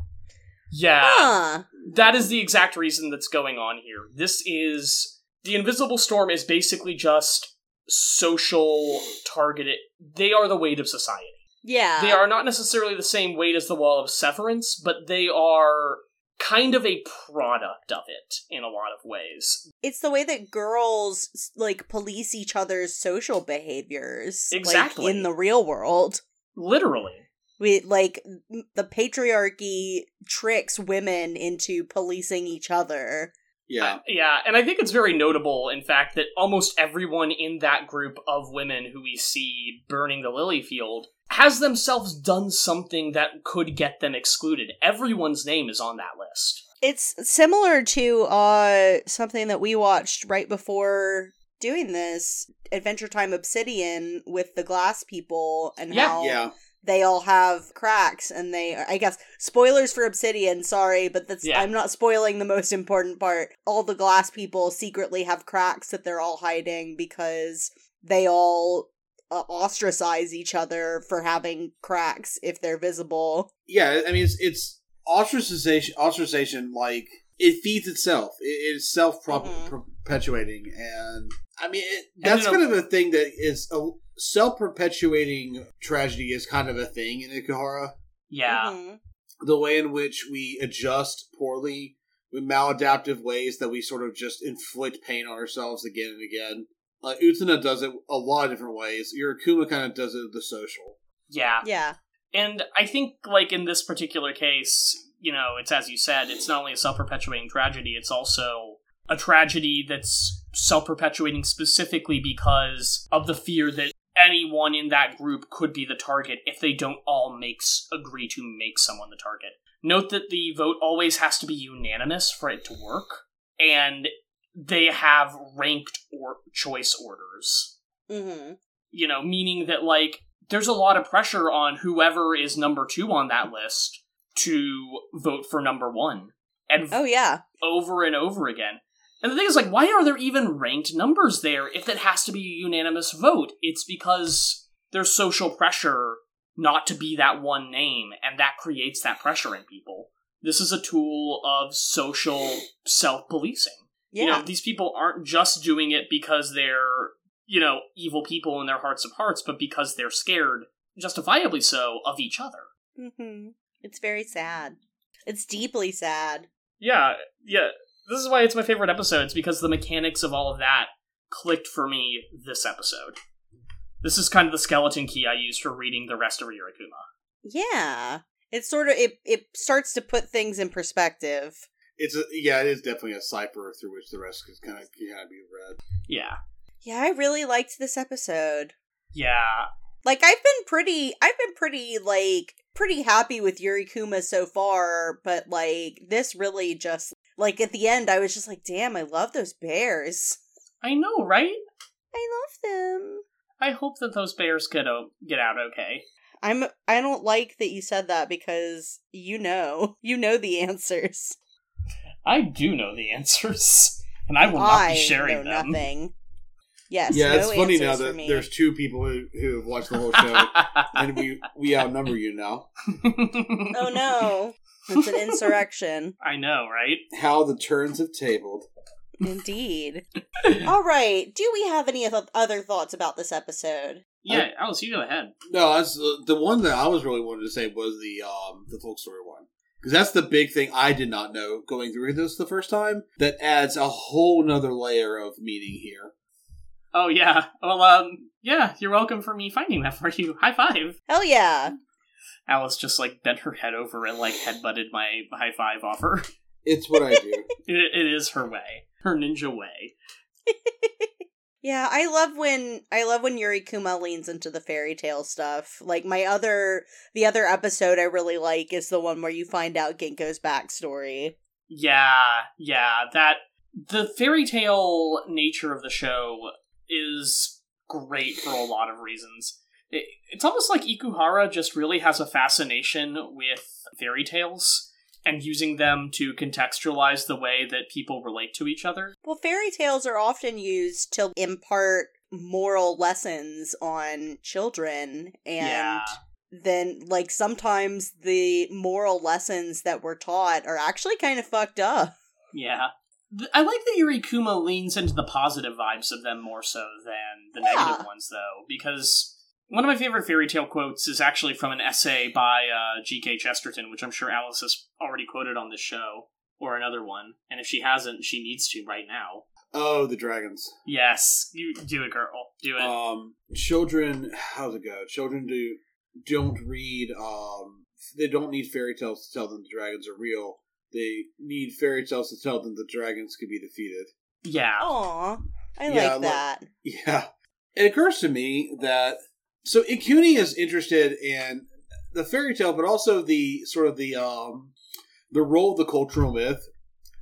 Speaker 3: Yeah,
Speaker 1: Huh.
Speaker 3: That is the exact reason that's going on here. This is the invisible storm is basically just social targeted. They are the weight of society.
Speaker 1: Yeah.
Speaker 3: They are not necessarily the same weight as the Wall of Severance, but they are kind of a product of it in a lot of ways.
Speaker 1: It's the way that girls like police each other's social behaviors. like,
Speaker 3: Exactly.
Speaker 1: in the real world.
Speaker 3: Literally.
Speaker 1: We like the patriarchy tricks women into policing each other.
Speaker 2: Yeah.
Speaker 3: Yeah, and I think it's very notable, in fact, that almost everyone in that group of women who we see burning the lily field has themselves done something that could get them excluded. Everyone's name is on that list.
Speaker 1: It's similar to uh something that we watched right before doing this Adventure Time Obsidian with the glass people and
Speaker 3: Yeah.
Speaker 1: how
Speaker 2: Yeah.
Speaker 1: They all have cracks and they I guess spoilers for Obsidian, sorry, but that's
Speaker 3: Yeah.
Speaker 1: I'm not spoiling the most important part. All the glass people secretly have cracks that they're all hiding because they all uh, ostracize each other for having cracks if they're visible.
Speaker 2: Yeah, I mean, it's, it's ostracization, ostracization, like, it feeds itself. It, it's self
Speaker 1: Mhm.
Speaker 2: perpetuating. And, I mean, it, that's
Speaker 3: you know-
Speaker 2: kind of a thing that is a self perpetuating tragedy is kind of a thing in Ikuhara.
Speaker 3: Yeah.
Speaker 1: Mhm.
Speaker 2: The way in which we adjust poorly with maladaptive ways that we sort of just inflict pain on ourselves again and again. Uh, Utena does it a lot of different ways. Yurikuma kind of does it the social.
Speaker 3: Yeah.
Speaker 1: Yeah.
Speaker 3: And I think, like, in this particular case, you know, it's as you said, it's not only a self perpetuating tragedy, it's also a tragedy that's self perpetuating specifically because of the fear that anyone in that group could be the target if they don't all makes agree to make someone the target. Note that the vote always has to be unanimous for it to work, and they have ranked or choice orders
Speaker 1: Mhm.
Speaker 3: you know, meaning that like there's a lot of pressure on whoever is number two on that list to vote for number one, and
Speaker 1: Oh yeah.
Speaker 3: over and over again. And the thing is, like, why are there even ranked numbers there if it has to be a unanimous vote? It's because there's social pressure not to be that one name, and that creates that pressure in people. This is a tool of social self policing
Speaker 1: Yeah.
Speaker 3: you know these people aren't just doing it because they're you know evil people in their hearts of hearts but because they're scared justifiably so of each other
Speaker 1: hmm It's very sad. It's deeply sad.
Speaker 3: yeah yeah this is why it's my favorite episode it's because the mechanics of all of that clicked for me this episode this is kind of the skeleton key i used for reading the rest of Yurikuma.
Speaker 1: Yeah. It's sort of it it starts to put things in perspective.
Speaker 2: It's a, yeah, it is definitely a cipher through which the rest is kind of can kind of be read.
Speaker 3: yeah
Speaker 1: Yeah, I really liked this episode.
Speaker 3: yeah
Speaker 1: Like I've been pretty I've been pretty like pretty happy with Yuri Kuma so far, but like this really just like at the end I was just like, "Damn, I love those bears.
Speaker 3: i know right
Speaker 1: I love them."
Speaker 3: i hope that those bears get, o- get out okay
Speaker 1: I'm I don't like that you said that because you know. You know the answers.
Speaker 3: i do know the answers and i will not be sharing
Speaker 1: know
Speaker 3: them
Speaker 1: nothing. Yes,
Speaker 2: yeah,
Speaker 1: no
Speaker 2: it's funny now that
Speaker 1: me.
Speaker 2: there's two people who, who have watched the whole show, and we we outnumber you now.
Speaker 1: Oh no. It's an insurrection.
Speaker 3: I know, right?
Speaker 2: How the turns have tabled.
Speaker 1: Indeed. All right. Do we have any other thoughts about this episode?
Speaker 3: Yeah, Alice, you go ahead.
Speaker 2: No, that's uh, the one that I was really wanting to say was the um the folk story one. Because that's the big thing I did not know going through this the first time. That adds a whole nother layer of meaning here.
Speaker 3: Oh yeah. Well, um, yeah. You're welcome for me finding that for you. High five.
Speaker 1: Hell yeah.
Speaker 3: Alice just like bent her head over and like headbutted my high five offer.
Speaker 2: It's what I do.
Speaker 3: It, it is her way, her ninja way.
Speaker 1: Yeah, I love when I love when Yuri Kuma leans into the fairy tale stuff. Like my other the other episode I really like is the one where you find out Ginkgo's backstory.
Speaker 3: Yeah, yeah. That the fairy tale nature of the show is great for a lot of reasons. It, it's almost like Ikuhara just really has a fascination with fairy tales and using them to contextualize the way that people relate to each other.
Speaker 1: Well, fairy tales are often used to impart moral lessons on children and
Speaker 3: yeah.
Speaker 1: then like sometimes the moral lessons that were taught are actually kind of fucked up.
Speaker 3: Yeah. I like that Yuri Kuma leans into the positive vibes of them more so than the
Speaker 1: Yeah.
Speaker 3: negative ones, though, because one of my favorite fairy tale quotes is actually from an essay by uh, G.K. Chesterton, which I'm sure Alice has already quoted on this show, or another one. And if she hasn't, she needs to right now.
Speaker 2: Oh, the dragons.
Speaker 3: Yes, you do it, girl. Do it.
Speaker 2: Um, children. How's it go? Children do don't read. Um, they don't need fairy tales to tell them the dragons are real. They need fairy tales to tell them the dragons can be defeated.
Speaker 3: yeah.
Speaker 1: Aw, I
Speaker 2: Yeah,
Speaker 1: like
Speaker 2: look-
Speaker 1: that.
Speaker 2: Yeah. It occurs to me that so Ikuni is interested in the fairy tale, but also the sort of the um the role of the cultural myth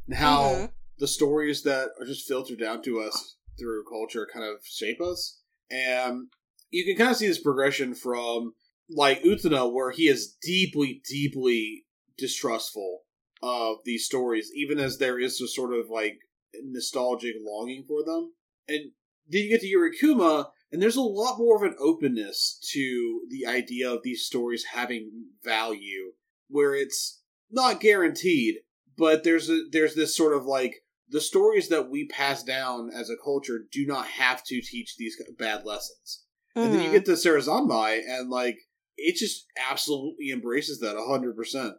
Speaker 2: and how
Speaker 1: Mhm.
Speaker 2: the stories that are just filtered down to us through culture kind of shape us. And you can kind of see this progression from like Utena, where he is deeply, deeply distrustful of these stories, even as there is a sort of like nostalgic longing for them. And then you get to Yurikuma, and there's a lot more of an openness to the idea of these stories having value, where it's not guaranteed, but there's a there's this sort of like the stories that we pass down as a culture do not have to teach these bad lessons. And then you
Speaker 1: Mhm.
Speaker 2: get to Sarazanmai, and like it just absolutely embraces that hundred percent.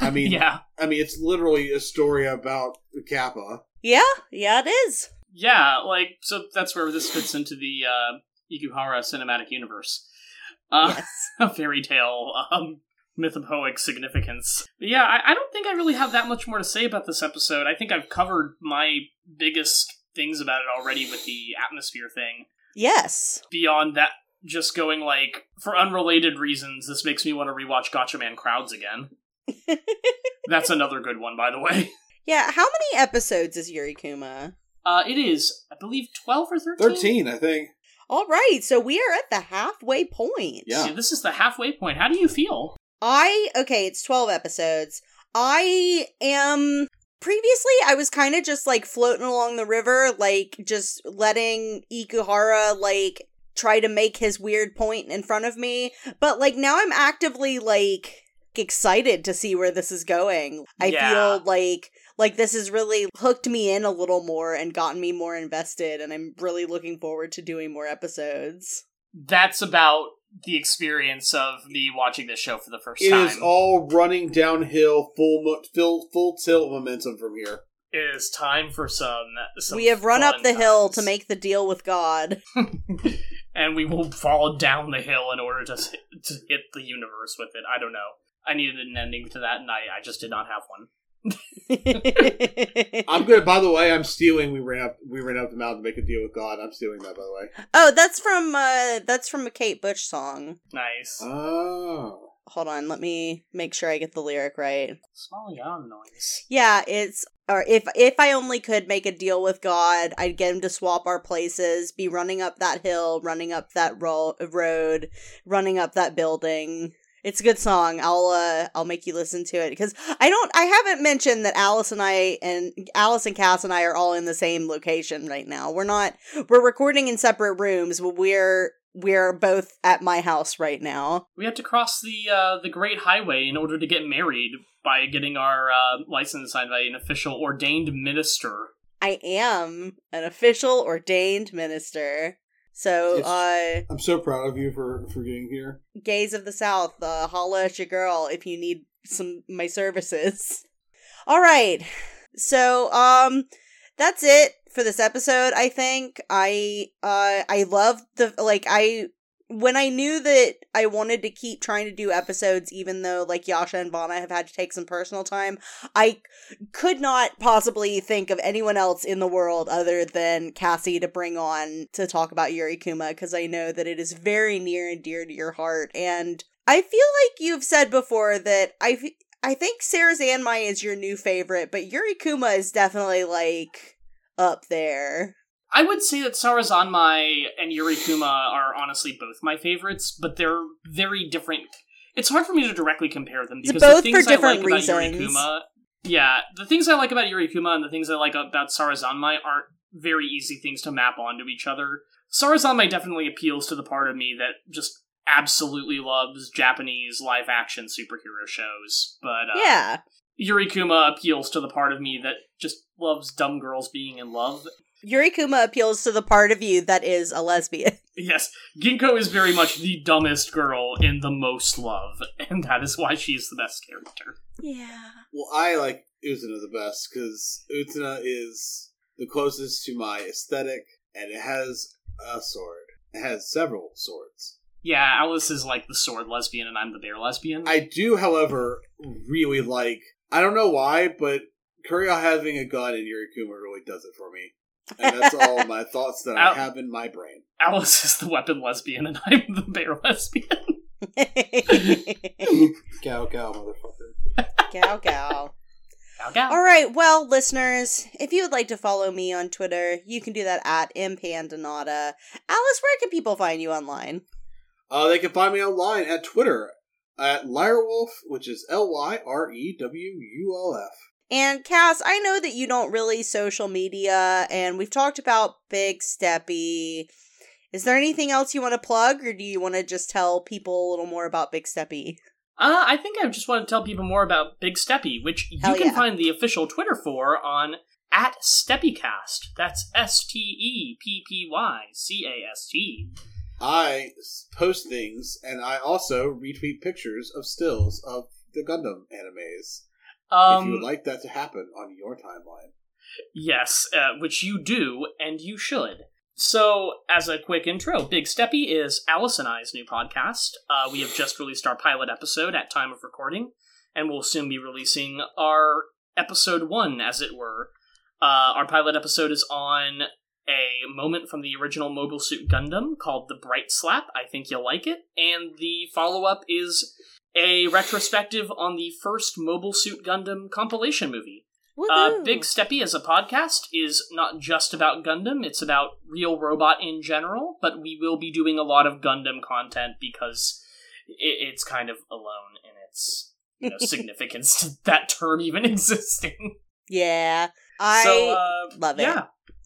Speaker 2: I mean,
Speaker 3: yeah.
Speaker 2: I mean, it's literally a story about Kappa.
Speaker 1: Yeah, yeah, it is.
Speaker 3: Yeah, like, so that's where this fits into the uh, Ikuhara cinematic universe. Uh,
Speaker 1: yes.
Speaker 3: a fairy tale um, mythopoeic significance. But yeah, I, I don't think I really have that much more to say about this episode. I think I've covered my biggest things about it already with the atmosphere thing.
Speaker 1: Yes.
Speaker 3: Beyond that, just going like, for unrelated reasons, this makes me want to rewatch Gatchaman Crowds again. That's another good one, by the way.
Speaker 1: Yeah, how many episodes is Yuri Kuma?
Speaker 3: Uh, it is, I believe, 12 or 13?
Speaker 2: Thirteen, I think.
Speaker 1: All right, so we are at the halfway point.
Speaker 2: Yeah.
Speaker 3: See, this is the halfway point. How do you feel?
Speaker 1: I okay, it's 12 episodes. I am previously I was kind of just like floating along the river like just letting Ikuhara like try to make his weird point in front of me, but like now I'm actively like excited to see where this is going. I
Speaker 3: Yeah.
Speaker 1: feel like like this has really hooked me in a little more and gotten me more invested and I'm really looking forward to doing more episodes.
Speaker 3: That's about the experience of me watching this show for the first
Speaker 2: It
Speaker 3: time.
Speaker 2: is all running downhill, full mo- full full tilt momentum from here.
Speaker 3: It is time for some. some
Speaker 1: we have run up
Speaker 3: fun
Speaker 1: the hill to make the deal with God.
Speaker 3: and we will fall down the hill in order to to hit the universe with it. I don't know. I needed an ending to that, and I, I just did not have one.
Speaker 2: I'm good. By the way, I'm stealing. We ran up. We ran up the mountain to make a deal with God. I'm stealing that. By the way.
Speaker 1: oh, that's from uh that's from a Kate Bush song.
Speaker 3: Nice.
Speaker 2: Oh.
Speaker 1: Hold on, let me make sure I get the lyric right.
Speaker 3: Small yawn noise.
Speaker 1: Yeah, it's or if if I only could make a deal with God, I'd get him to swap our places, be running up that hill, running up that ro- road, running up that building. It's a good song. I'll uh I'll make you listen to it because I don't I haven't mentioned that Alice and I and Alice and Cass and I are all in the same location right now. We're not we're recording in separate rooms, but we're we're both at my house right now.
Speaker 3: We had to cross the uh, the Great Highway in order to get married by getting our uh, license signed by an official ordained minister.
Speaker 1: I am an official ordained minister. So, uh,
Speaker 2: I'm so proud of you for for getting here.
Speaker 1: gays of the South, uh, holla at your girl if you need some my services. All right. So, um that's it for this episode, I think. I uh I love the like I when I knew that I wanted to keep trying to do episodes, even though like Yasha and Vana have had to take some personal time, I could not possibly think of anyone else in the world other than Cassie to bring on to talk about Yuri Kuma because I know that it is very near and dear to your heart. And I feel like you've said before that I, I think Sarazanmai is your new favorite, but Yuri Kuma is definitely like up there.
Speaker 3: I would say that Sarazanmai and Yuri Kuma are honestly both my favorites, but they're very different. It's hard for me to directly compare them because
Speaker 1: both
Speaker 3: the things
Speaker 1: for different
Speaker 3: I like about
Speaker 1: reasons.
Speaker 3: Kuma, yeah, the things I like about Yuri Kuma and the things I like about Sarazanmai aren't very easy things to map onto each other. Sarazanmai definitely appeals to the part of me that just absolutely loves Japanese live action superhero shows, but uh,
Speaker 1: Yeah.
Speaker 3: Yuri Kuma appeals to the part of me that just loves dumb girls being in love
Speaker 1: Yuri Kuma appeals to the part of you that is a lesbian.
Speaker 3: Yes, Ginkgo is very much the dumbest girl in the most love, and that is why she's the best character.
Speaker 1: Yeah.
Speaker 2: Well, I like Utena the best because Utena is the closest to my aesthetic, and it has a sword. It has several swords.
Speaker 3: Yeah, Alice is like the sword lesbian, and I'm the bear lesbian.
Speaker 2: I do, however, really like. I don't know why, but Kurio having a gun in Yurikuma really does it for me. And that's all my thoughts that I have in my brain.
Speaker 3: Alice is the weapon lesbian, and I'm the bear lesbian.
Speaker 2: Cow, cow, motherfucker.
Speaker 1: Gow gow.
Speaker 3: Gow, gow.
Speaker 1: All right, well, listeners, if you would like to follow me on Twitter, you can do that at impandanata. Alice, where can people find you online?
Speaker 2: Uh, they can find me online at Twitter at Lyrewulf, which is L Y R E W U L F.
Speaker 1: And Cass, I know that you don't really social media, and we've talked about Big Steppy. Is there anything else you want to plug, or do you want to just tell people a little more about Big Steppy?
Speaker 3: Uh, I think I just want to tell people more about Big Steppy, which you
Speaker 1: Hell
Speaker 3: can
Speaker 1: yeah.
Speaker 3: find the official Twitter for on at Steppycast. That's S T E P P Y C A S T.
Speaker 2: I post things, and I also retweet pictures of stills of the Gundam animes. If you would
Speaker 3: Um,
Speaker 2: like that to happen on your timeline.
Speaker 3: Yes, uh, which you do, and you should. So, as a quick intro, Big Steppy is Alice and I's new podcast. Uh, we have just released our pilot episode at time of recording, and we'll soon be releasing our episode one, as it were. Uh, our pilot episode is on a moment from the original Mobile Suit Gundam called The Bright Slap. I think you'll like it. And the follow up is a retrospective on the first Mobile Suit Gundam compilation movie. Uh, Big Steppy as a podcast is not just about Gundam, it's about real robot in general, but we will be doing a lot of Gundam content because i it's kind of alone in its you know, significance to that term even existing.
Speaker 1: Yeah, I
Speaker 3: so, uh,
Speaker 1: love it.
Speaker 3: yeah,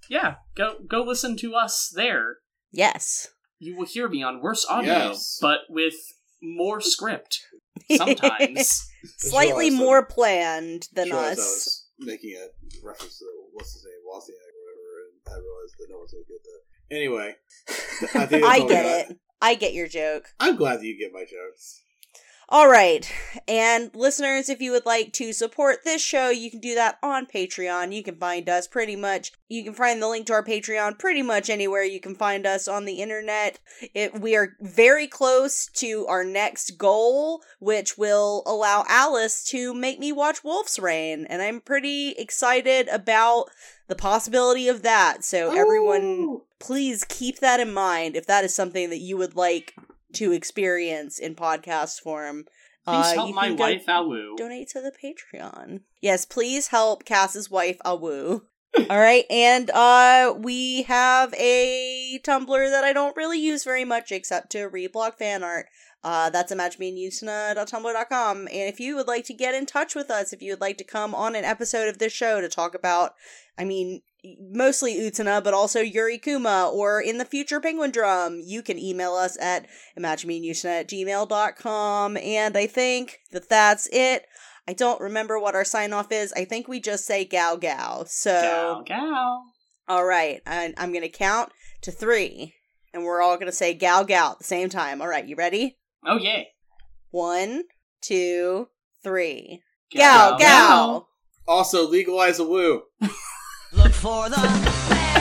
Speaker 3: yeah, go go listen to us there.
Speaker 1: yes.
Speaker 3: You will hear me on worse audio,
Speaker 2: Yes.
Speaker 3: but with more script sometimes.
Speaker 1: Slightly
Speaker 2: Sure,
Speaker 1: more planned than
Speaker 2: Sure, as I
Speaker 1: us.
Speaker 2: was making a reference to what's his name, Wozniak or whatever, and I realized that no one's gonna get that. Anyway, I think
Speaker 1: I get it. I get your joke.
Speaker 2: I'm glad that you get my jokes.
Speaker 1: All right. And listeners, if you would like to support this show, you can do that on Patreon. You can find us pretty much, you can find the link to our Patreon pretty much anywhere you can find us on the internet. It, we are very close to our next goal, which will allow Alice to make me watch Wolf's Rain. And I'm pretty excited about the possibility of that. So, everyone please keep that in mind if that is something that you would like to experience in podcast form.
Speaker 3: Please
Speaker 1: Uh,
Speaker 3: help
Speaker 1: you
Speaker 3: my wife Awu.
Speaker 1: Donate to the Patreon. Yes, please help Cass's wife Awu. All right, and uh, we have a Tumblr that I don't really use very much except to reblog fan art. Uh, that's imaginebeingusna.tumblr.com. And if you would like to get in touch with us, if you would like to come on an episode of this show to talk about, I mean, mostly Utena, but also Yuri Kuma, or in the future Penguin Drum, you can email us at imaginebeingusna at gmail.com. And I think that that's it. I don't remember what our sign off is. I think we just say gow gow. So,
Speaker 3: Gow, gow.
Speaker 1: all right, I, I'm going to count to three, and we're all going to say gow gow at the same time. All right, you ready?
Speaker 3: Oh, yeah.
Speaker 1: One, two, three. Gal,
Speaker 3: Gal,
Speaker 1: gal.
Speaker 2: Also, legalize a woo.
Speaker 4: For the